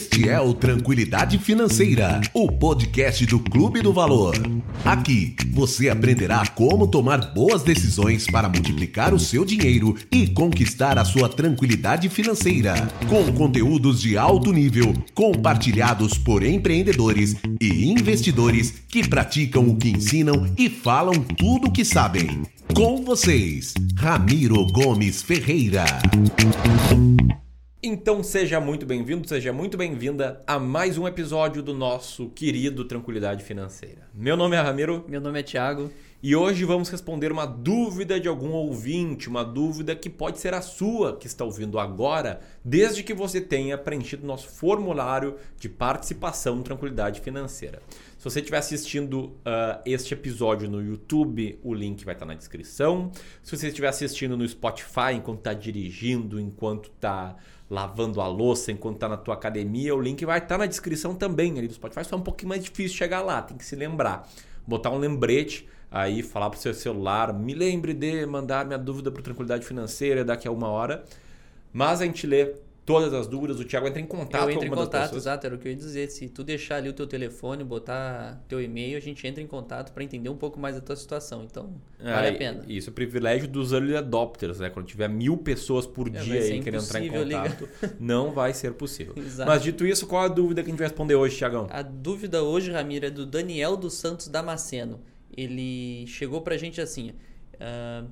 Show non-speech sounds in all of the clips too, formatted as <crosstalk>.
Este é o Tranquilidade Financeira, o podcast do Clube do Valor. Aqui você aprenderá como tomar boas decisões para multiplicar o seu dinheiro e conquistar a sua tranquilidade financeira, com conteúdos de alto nível compartilhados por empreendedores e investidores que praticam o que ensinam e falam tudo o que sabem. Com vocês, Ramiro Gomes Ferreira. Então seja muito bem-vindo, seja muito bem-vinda a mais um episódio do nosso querido Tranquilidade Financeira. Meu nome é Ramiro. Meu nome é Thiago. E hoje vamos responder uma dúvida de algum ouvinte, uma dúvida que pode ser a sua que está ouvindo agora, desde que você tenha preenchido nosso formulário de participação no Tranquilidade Financeira. Se você estiver assistindo uh, este episódio no YouTube, o link vai estar na descrição. Se você estiver assistindo no Spotify enquanto está dirigindo, enquanto está lavando a louça enquanto está na tua academia, o link vai estar na descrição também ali do Spotify. Só é um pouquinho mais difícil chegar lá, tem que se lembrar. Botar um lembrete aí, falar para o seu celular, me lembre de mandar minha dúvida para Tranquilidade Financeira daqui a uma hora. Mas a gente lê todas as dúvidas, o Thiago entra em contato Eu entro em contato, exato, era o que eu ia dizer. Se tu deixar ali o teu telefone, botar teu e-mail, a gente entra em contato para entender um pouco mais da tua situação. Então, é, vale a pena. Isso é privilégio dos early adopters, né? Quando tiver mil pessoas por é, dia aí querendo entrar em contato, ligar. <laughs> não vai ser possível. Mas dito isso, qual a dúvida que a gente vai responder hoje, Thiagão? A dúvida hoje, Ramiro, é do Daniel dos Santos Damasceno. Ele chegou pra gente assim... Uh,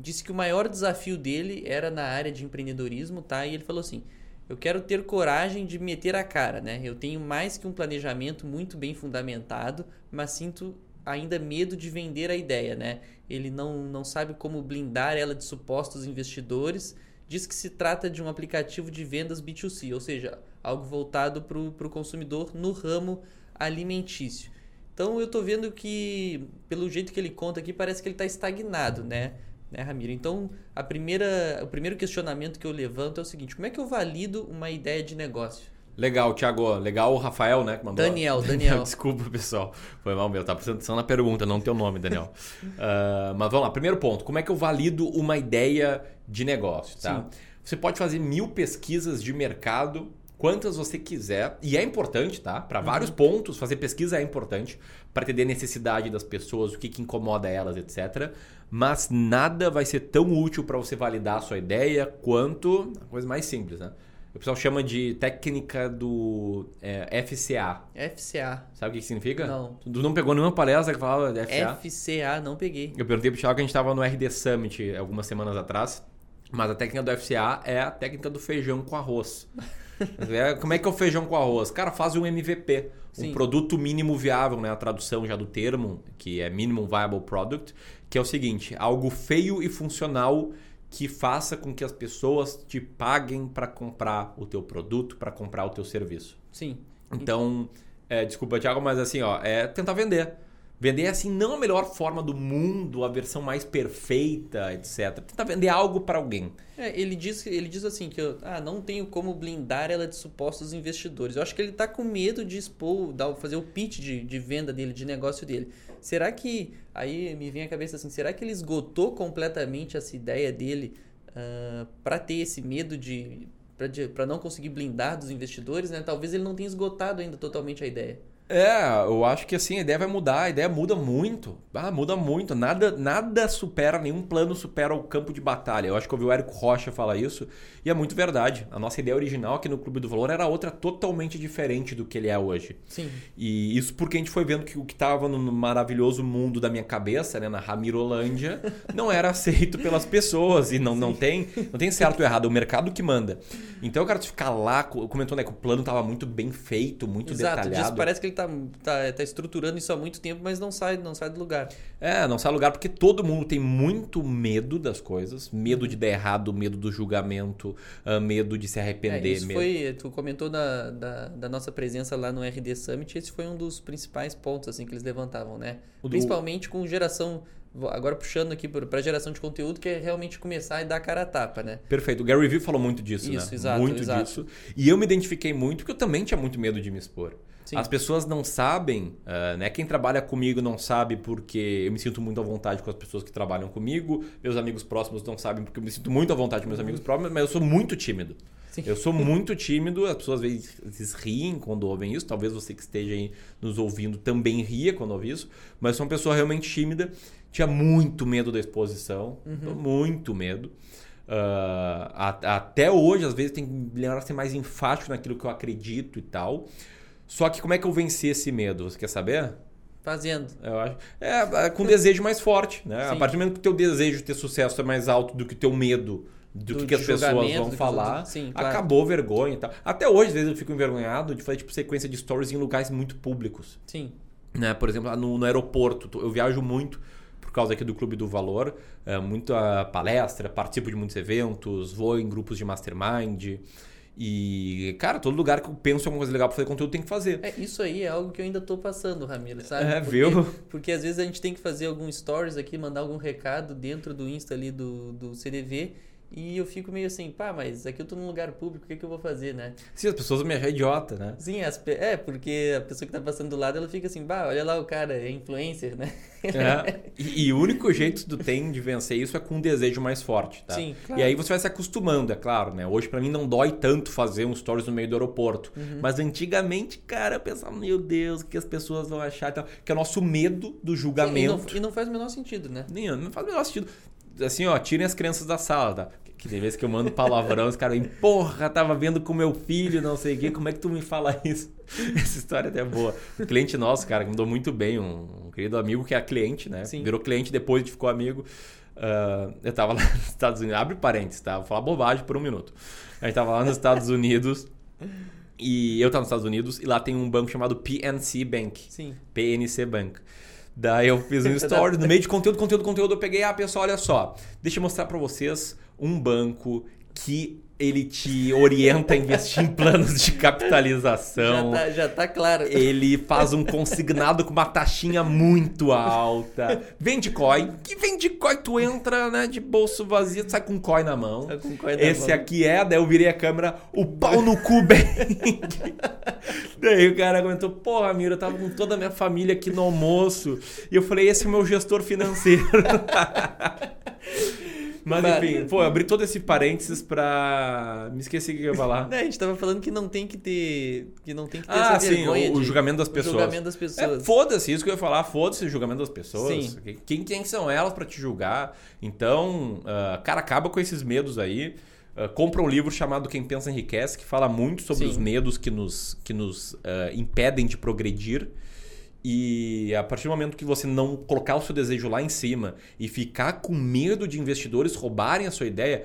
disse que o maior desafio dele era na área de empreendedorismo, tá? E ele falou assim: eu quero ter coragem de meter a cara, né? Eu tenho mais que um planejamento muito bem fundamentado, mas sinto ainda medo de vender a ideia, né? Ele não, não sabe como blindar ela de supostos investidores. Diz que se trata de um aplicativo de vendas B2C, ou seja, algo voltado para o consumidor no ramo alimentício. Então eu estou vendo que, pelo jeito que ele conta aqui, parece que ele está estagnado, né? né, Ramiro? Então, a primeira, o primeiro questionamento que eu levanto é o seguinte: como é que eu valido uma ideia de negócio? Legal, Thiago. Legal o Rafael, né? Que mandou... Daniel, Daniel. <laughs> Desculpa, pessoal. Foi mal meu. Tá prestando atenção na pergunta, não teu nome, Daniel. uh, <laughs> mas vamos lá. Primeiro ponto. Como é que eu valido uma ideia de negócio, tá? Sim. Você pode fazer mil pesquisas de mercado quantas você quiser. E é importante, tá? Para uhum. vários pontos, fazer pesquisa é importante para entender a necessidade das pessoas, o que, que incomoda elas, etc. Mas nada vai ser tão útil para você validar a sua ideia quanto a coisa mais simples, né? O pessoal chama de técnica do é, FCA. FCA. Sabe o que, que significa? Não. Tu não pegou nenhuma palestra que falava de FCA? FCA, não peguei. Eu perguntei pro Thiago que a gente estava no RD Summit algumas semanas atrás. Mas a técnica do FCA é a técnica do feijão com arroz. É, como é que é o feijão com arroz? Cara, faz um MVP, Sim. um produto mínimo viável, né? A tradução já do termo, que é Minimum Viable Product, que é o seguinte: algo feio e funcional que faça com que as pessoas te paguem para comprar o teu produto, para comprar o teu serviço. Sim. Então, é, desculpa, Thiago, mas assim, ó, é tentar vender. Vender é assim não a melhor forma do mundo, a versão mais perfeita, etc. Tentar vender algo para alguém. É, ele diz, ele diz assim que eu ah, não tenho como blindar ela de supostos investidores. Eu acho que ele está com medo de expor, fazer o pitch de, de venda dele, de negócio dele. Será que aí me vem a cabeça assim, será que ele esgotou completamente essa ideia dele uh, ah, para ter esse medo de para não conseguir blindar dos investidores, né? Talvez ele não tenha esgotado ainda totalmente a ideia. É, eu acho que assim, a ideia vai mudar, a ideia muda muito. Ah, muda muito. Nada, nada supera, nenhum plano supera o campo de batalha. Eu acho que eu ouvi o Érico Rocha falar isso, e é muito verdade. A nossa ideia original aqui no Clube do Valor era outra totalmente diferente do que ele é hoje. Sim. E isso porque a gente foi vendo que o que estava no maravilhoso mundo da minha cabeça, né, na Ramirolândia, <laughs> não era aceito pelas pessoas. E não, não, tem, não tem certo ou errado, é o mercado que manda. Então, eu quero ficar lá, comentou né, que o plano estava muito bem feito, muito Exato, detalhado. Disso, parece que ele tá, tá, tá estruturando isso há muito tempo, mas não sai, não sai do lugar. É, não sai do lugar porque todo mundo tem muito medo das coisas, medo de dar errado, medo do julgamento, uh, medo de se arrepender. É, isso medo... foi, tu comentou da, da, da, nossa presença lá no RD Summit, esse foi um dos principais pontos assim que eles levantavam, né? O Principalmente do... com geração agora puxando aqui para geração de conteúdo, que é realmente começar e dar cara a tapa, né? Perfeito. O Gary Vee falou muito disso, Isso, né? Exato, muito exato. disso. E eu me identifiquei muito porque eu também tinha muito medo de me expor. Sim. As pessoas não sabem, uh, né? Quem trabalha comigo não sabe porque eu me sinto muito à vontade com as pessoas que trabalham comigo. Meus amigos próximos não sabem porque eu me sinto muito à vontade com meus amigos próximos, mas eu sou muito tímido. Sim. Eu sou muito tímido, as pessoas às vezes riem quando ouvem isso. Talvez você que esteja aí nos ouvindo também ria quando ouve isso. Mas sou uma pessoa realmente tímida. Tinha muito medo da exposição, muito medo. Uh, até hoje, às vezes, tem que lembrar ser mais enfático naquilo que eu acredito e tal. Só que como é que eu venci esse medo? Você quer saber? Fazendo. Eu acho. É, é com desejo mais forte, né? A Sim. partir do momento que o teu desejo de ter sucesso é mais alto do que o teu medo do, Do- que, que as pessoas vão falar, outros- sim, claro. acabou a vergonha e tal. Até hoje, às vezes, eu fico envergonhado de fazer tipo, sequência de stories em lugares muito públicos. Sim. Né? Por exemplo, no, no aeroporto. Eu viajo muito por causa aqui do Clube do Valor. É, muita palestra, participo de muitos eventos, vou em grupos de mastermind. E, cara, todo lugar que eu penso em alguma coisa legal pra fazer conteúdo tem que fazer. É, isso aí é algo que eu ainda tô passando, Ramiro, sabe? É, porque, viu? Porque às vezes a gente tem que fazer algum stories aqui, mandar algum recado dentro do Insta ali do, do CDV. E eu fico meio assim, pá, mas aqui eu tô num lugar público, o que, que eu vou fazer, né? Sim, as pessoas vão me achar idiota, né? Sim, as é, porque a pessoa que tá passando do lado, ela fica assim, bah, olha lá o cara, é influencer, né? É. <laughs> E, e o único jeito que tu tem de vencer isso é com um desejo mais forte, tá? Sim, claro. E aí você vai se acostumando, é claro, né? Hoje pra mim não dói tanto fazer um stories no meio do aeroporto. Uhum. Mas antigamente, cara, eu pensava, meu Deus, o que as pessoas vão achar e tal. Que é o nosso medo do E não, julgamento. e não faz o menor sentido, né? Nem, não faz o menor sentido. Assim, ó, tirem as crianças da sala, tá? Que tem vezes que eu mando palavrão, os caras vêm, porra, tava vendo com meu filho, não sei o quê, como é que tu me fala isso? <laughs> Essa história até é boa. Um cliente nosso, cara, que mandou muito bem, um, um querido amigo que é cliente, né? Sim. Virou cliente depois gente ficou amigo. Ah, eu tava lá <laughs> nos Estados Unidos, abre parênteses, tá? Vou falar bobagem por um minuto. A gente tava lá nos Estados Unidos e eu tava nos Estados Unidos e lá tem um banco chamado PNC Bank. Sim. PNC Bank. Daí eu fiz um <laughs> story, no meio de conteúdo, conteúdo, conteúdo, eu peguei, ah, pessoal, olha só, deixa eu mostrar pra vocês um banco que ele te orienta a investir em planos de capitalização. Já tá, já tá claro. Ele faz um consignado com uma taxinha muito alta. Vende coin. Que vende coin? Tu entra, né, de bolso vazio, tu sai com coin na mão. Tá com coin na Esse mão. aqui é, daí eu virei a câmera, o pau no cu Bank. <laughs> daí o cara comentou, porra, Mira, eu tava com toda a minha família aqui no almoço. E eu falei, esse é o meu gestor financeiro. <laughs> Mas Mas- enfim, pô, abri todo esse parênteses pra. Me esqueci o que eu ia falar. A gente tava falando que não tem que ter. Que não tem que ter Ah, essa sim, vergonha o, o de- julgamento das o pessoas. julgamento das É, pessoas. foda-se, isso que eu ia falar, foda-se o julgamento das pessoas. Sim. Quem, quem são elas pra te julgar? Então, ah, cara, acaba com esses medos aí. Ah, compra um livro chamado Quem Pensa Enriquece, que fala muito sobre Sim. os medos que nos, que nos ah, impedem de progredir. E a partir do momento que você não colocar o seu desejo lá em cima e ficar com medo de investidores roubarem a sua ideia,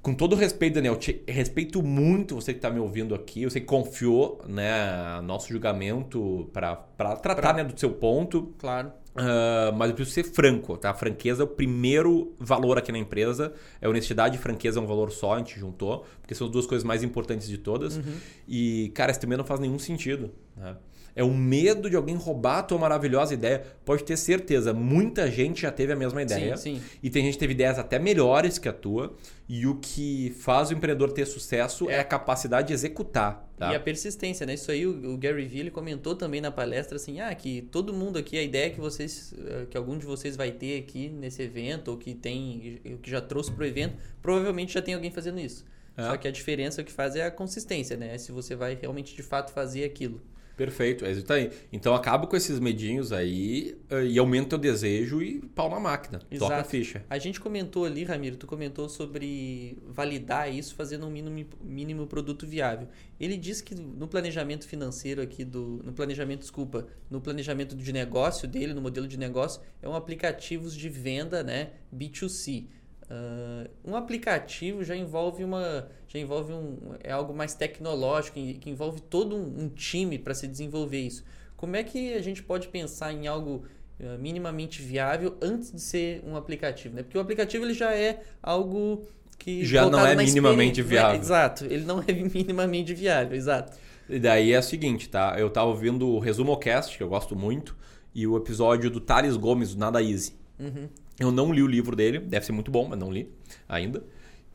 com todo respeito, Daniel, te respeito muito você que está me ouvindo aqui. Você que confiou, né, nosso julgamento para tratar Pra- né, do seu ponto. Claro. Ah, mas eu preciso ser franco, tá? A franqueza é o primeiro valor aqui na empresa. É honestidade e franqueza é um valor só, a gente juntou, porque são as duas coisas mais importantes de todas. Uhum. E, cara, esse também não faz nenhum sentido. Né? É o medo de alguém roubar a tua maravilhosa ideia. Pode ter certeza, muita gente já teve a mesma ideia. Sim, sim. E tem gente que teve ideias até melhores que a tua. E o que faz o empreendedor ter sucesso é, a capacidade de executar. Tá? E a persistência, né? Isso aí o, o Gary Vee ele comentou também na palestra assim, ah, que todo mundo aqui, a ideia que vocês, eh, que algum de vocês vai ter aqui nesse evento ou que tem, que já trouxe pro evento, provavelmente já tem alguém fazendo isso. É. Só que a diferença que faz é a consistência, né? Se você vai realmente de fato fazer aquilo. Perfeito, é isso aí. Então acaba com esses medinhos aí eh, e aumenta o desejo e pau na máquina. Toca a Exato. ficha. A gente comentou ali, Ramiro, tu comentou sobre validar isso fazendo um mínimo, mínimo produto viável. Ele diz que no planejamento financeiro aqui do. No planejamento, desculpa, no planejamento de negócio dele, no modelo de negócio, é um aplicativo de venda, né? B2C. Ah, um aplicativo já envolve uma. Já envolve um. É algo mais tecnológico, que envolve todo um, um time para se desenvolver isso. Como é que a gente pode pensar em algo eh, minimamente viável antes de ser um aplicativo, né? Porque o aplicativo ele já é algo que Já não é minimamente experiência, né? viável. Exato, ele não é <laughs> minimamente viável, exato. E daí é o seguinte, tá? Eu tava ouvindo o ResumoCast, que eu gosto muito, e o episódio do Thales Gomes, do Nada Easy. Uhum. Eu não li o livro dele, deve ser muito bom, mas não li ainda.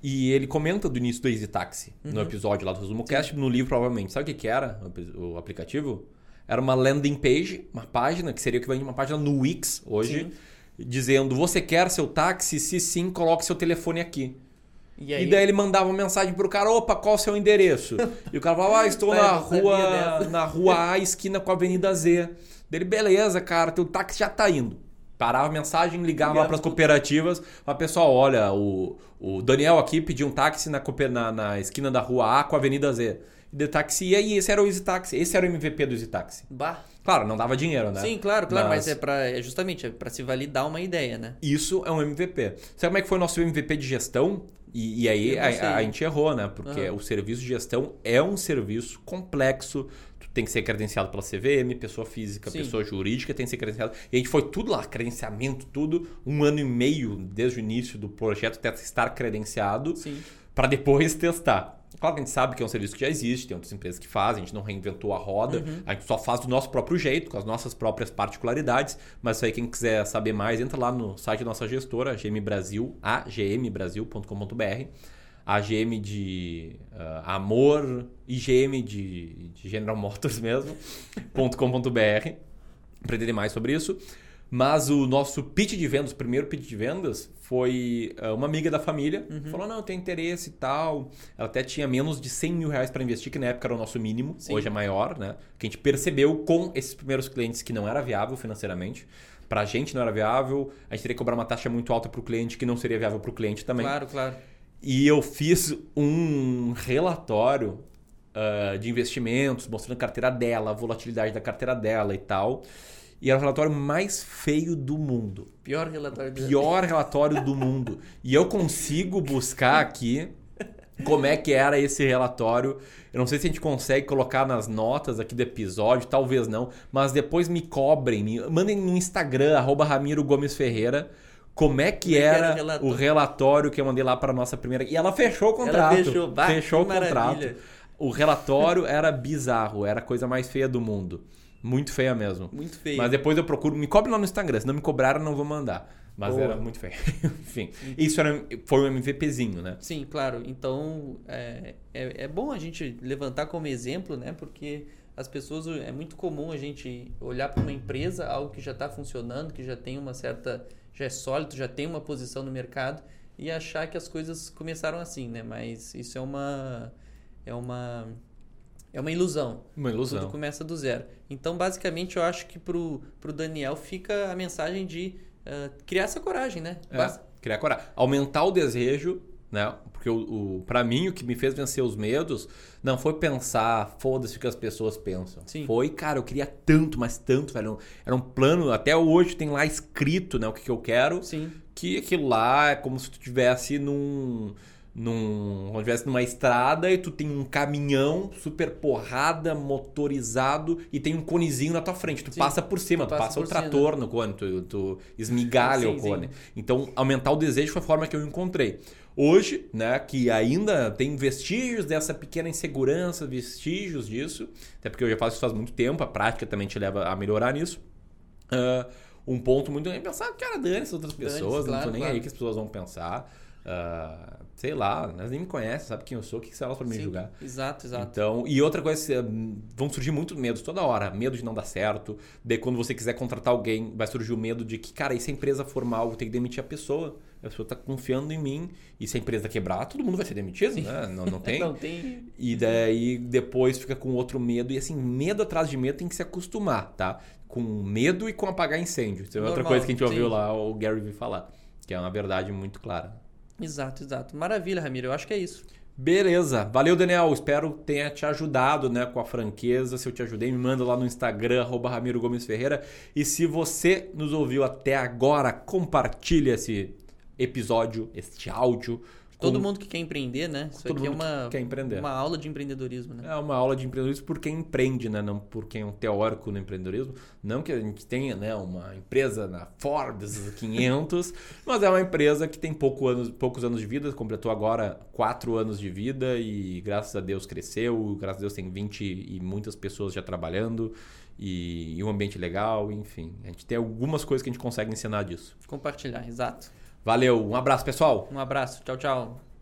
E ele comenta do início do Easy Taxi, no episódio lá do ResumoCast, no livro provavelmente. Sabe o que, que era o ap- o aplicativo? Era uma landing page, uma página, que seria o equivalente de uma página no Wix hoje, Sim. dizendo: você quer seu táxi? Se sim, coloque seu telefone aqui. E, E, aí, daí ele mandava uma mensagem pro cara, opa, qual o seu endereço? <laughs> e o cara falava, ah, estou na rua, na rua A, esquina com a Avenida Z. Dele, beleza, cara, teu táxi já tá indo. Parava a mensagem, ligava lá pras pro- cooperativas. Falava, pessoal, olha, o, o Daniel aqui pediu um táxi na, na, na esquina da rua A com a Avenida Z. E de táxi e esse era o Easy Taxi. Esse era o MVP do Easy Taxi. Bah. Claro, não dava dinheiro, né? Sim, claro, claro, mas, é para é justamente é para se validar uma ideia, né? Isso é um MVP. Sabe como é que foi o nosso MVP de gestão? E, e aí a, a gente errou, né? Porque Aham. o serviço de gestão é um serviço complexo. Tem que ser credenciado pela CVM, pessoa física, Sim. pessoa jurídica tem que ser credenciado. E a gente foi tudo lá, credenciamento, tudo, um ano e meio desde o início do projeto até estar credenciado para depois <laughs> testar. Claro que a gente sabe que é um serviço que já existe, tem outras empresas que fazem, a gente não reinventou a roda, Uhum. a gente só faz do nosso próprio jeito, com as nossas próprias particularidades. Mas isso aí, quem quiser saber mais, entra lá no site da nossa gestora, AGM Brasil, agmbrasil.com.br. AGM de ah, amor, IGM de, de General Motors mesmo, .com.br para entender mais sobre isso. Mas o nosso pitch de vendas, o primeiro pitch de vendas, foi ah, uma amiga da família. Uhum. Falou, não, eu tenho interesse e tal. Ela até tinha menos de 100 mil reais para investir, que na época era o nosso mínimo. Sim. Hoje é maior, né? Que a gente percebeu com esses primeiros clientes que não era viável financeiramente. Pra gente não era viável. A gente teria que cobrar uma taxa muito alta pro cliente, que não seria viável pro cliente também. Claro, claro. E eu fiz um relatório ah, de investimentos, mostrando a carteira dela, a volatilidade da carteira dela e tal. E era o relatório mais feio do mundo. Pior relatório do Pior relatório do mundo. E eu consigo buscar aqui como é que era esse relatório. Eu não sei se a gente consegue colocar nas notas aqui do episódio, talvez não, mas depois me cobrem, me mandem no Instagram, arroba Ramiro Gomes Ferreira, como é que Como é que era era o relatório? o relatório que eu mandei lá para nossa primeira. E ela fechou o Ela contrato. fechou. Bah, fechou o contrato. maravilha. O relatório <laughs> era bizarro, era a coisa mais feia do mundo. Muito feia mesmo. Muito feio. Mas depois eu procuro, me cobre lá no Instagram, se não me cobraram, não vou mandar. Mas Boa. era muito feio. <laughs> Enfim, isso era, foi um MVPzinho, né? Sim, claro. Então é, é, é bom a gente levantar como exemplo, né? Porque as pessoas é muito comum a gente olhar para uma empresa, algo que já está funcionando, que já tem uma certa, já é sólido, já tem uma posição no mercado e achar que as coisas começaram assim, né? Mas isso é uma é uma é uma ilusão. Uma Tudo ilusão. começa do zero. Então, basicamente, eu acho que pro, pro Daniel fica a mensagem de ah, criar essa coragem, né? É, Basta- criar coragem. Aumentar o desejo, né? Porque o, o, pra mim, o que me fez vencer os medos não foi pensar, foda-se o que as pessoas pensam. Sim. Foi, cara, eu queria tanto, mas tanto, velho. Era um plano, até hoje tem lá escrito, né? O que, que eu quero. Sim. que aquilo lá é como se tu estivesse num. num. Como se estivesse numa estrada e tu tem um caminhão super porrada, motorizado, e tem um conezinho na tua frente. Tu Sim, passa por cima, tu passa passa o por cima. trator no cone, tu, tu esmigalha Sim, o sim. cone. Então, aumentar o desejo foi a forma que eu encontrei. Hoje, né, que ainda tem vestígios dessa pequena insegurança, vestígios disso, até porque eu já faço isso faz muito tempo, a prática também te leva a melhorar nisso. Ah, um ponto muito é pensar, cara, dane essas outras pessoas, não claro, tô nem claro. aí que as pessoas vão pensar. Ah, sei lá, elas nem me conhecem, sabe quem eu sou, o que elas pra me julgar. Exato, exato. Então, e outra coisa, hum, vão surgir muitos medos toda hora. Medo de não dar certo. Daí, quando você quiser contratar alguém, vai surgir o medo de que, cara, e se a empresa for mal, eu vou ter que demitir a pessoa. A pessoa tá confiando em mim. E se a empresa quebrar, todo mundo vai ser demitido, né? Não, não tem. <laughs> Não tem. E daí depois fica com outro medo. E assim, medo atrás de medo tem que se acostumar, tá? Com medo e com apagar incêndio. Isso é outra Normal, coisa que a gente ouviu sim. lá o Gary Vee falar. Que é uma verdade muito clara. Exato, exato. Maravilha, Ramiro. Eu acho que é isso. Beleza. Valeu, Daniel. Espero que tenha te ajudado né, com a franqueza. Se eu te ajudei, me manda lá no Instagram, arroba Ramiro Gomes Ferreira. E se você nos ouviu até agora, compartilhe esse episódio, este áudio. com- Todo mundo que quer empreender, né? Isso Todo aqui é mundo que uma, quer empreender. uma aula de empreendedorismo, né? É uma aula de empreendedorismo por quem empreende, né? Não por quem é um teórico no empreendedorismo. Não que a gente tenha né, uma empresa na Forbes 500, <laughs> mas é uma empresa que tem pouco anos, poucos anos de vida, completou agora quatro anos de vida e graças a Deus cresceu. Graças a Deus tem 20 e muitas pessoas já trabalhando e, e um ambiente legal, enfim. A gente tem algumas coisas que a gente consegue ensinar disso. Compartilhar, exato. Valeu, um abraço, pessoal! Um abraço. Tchau, tchau.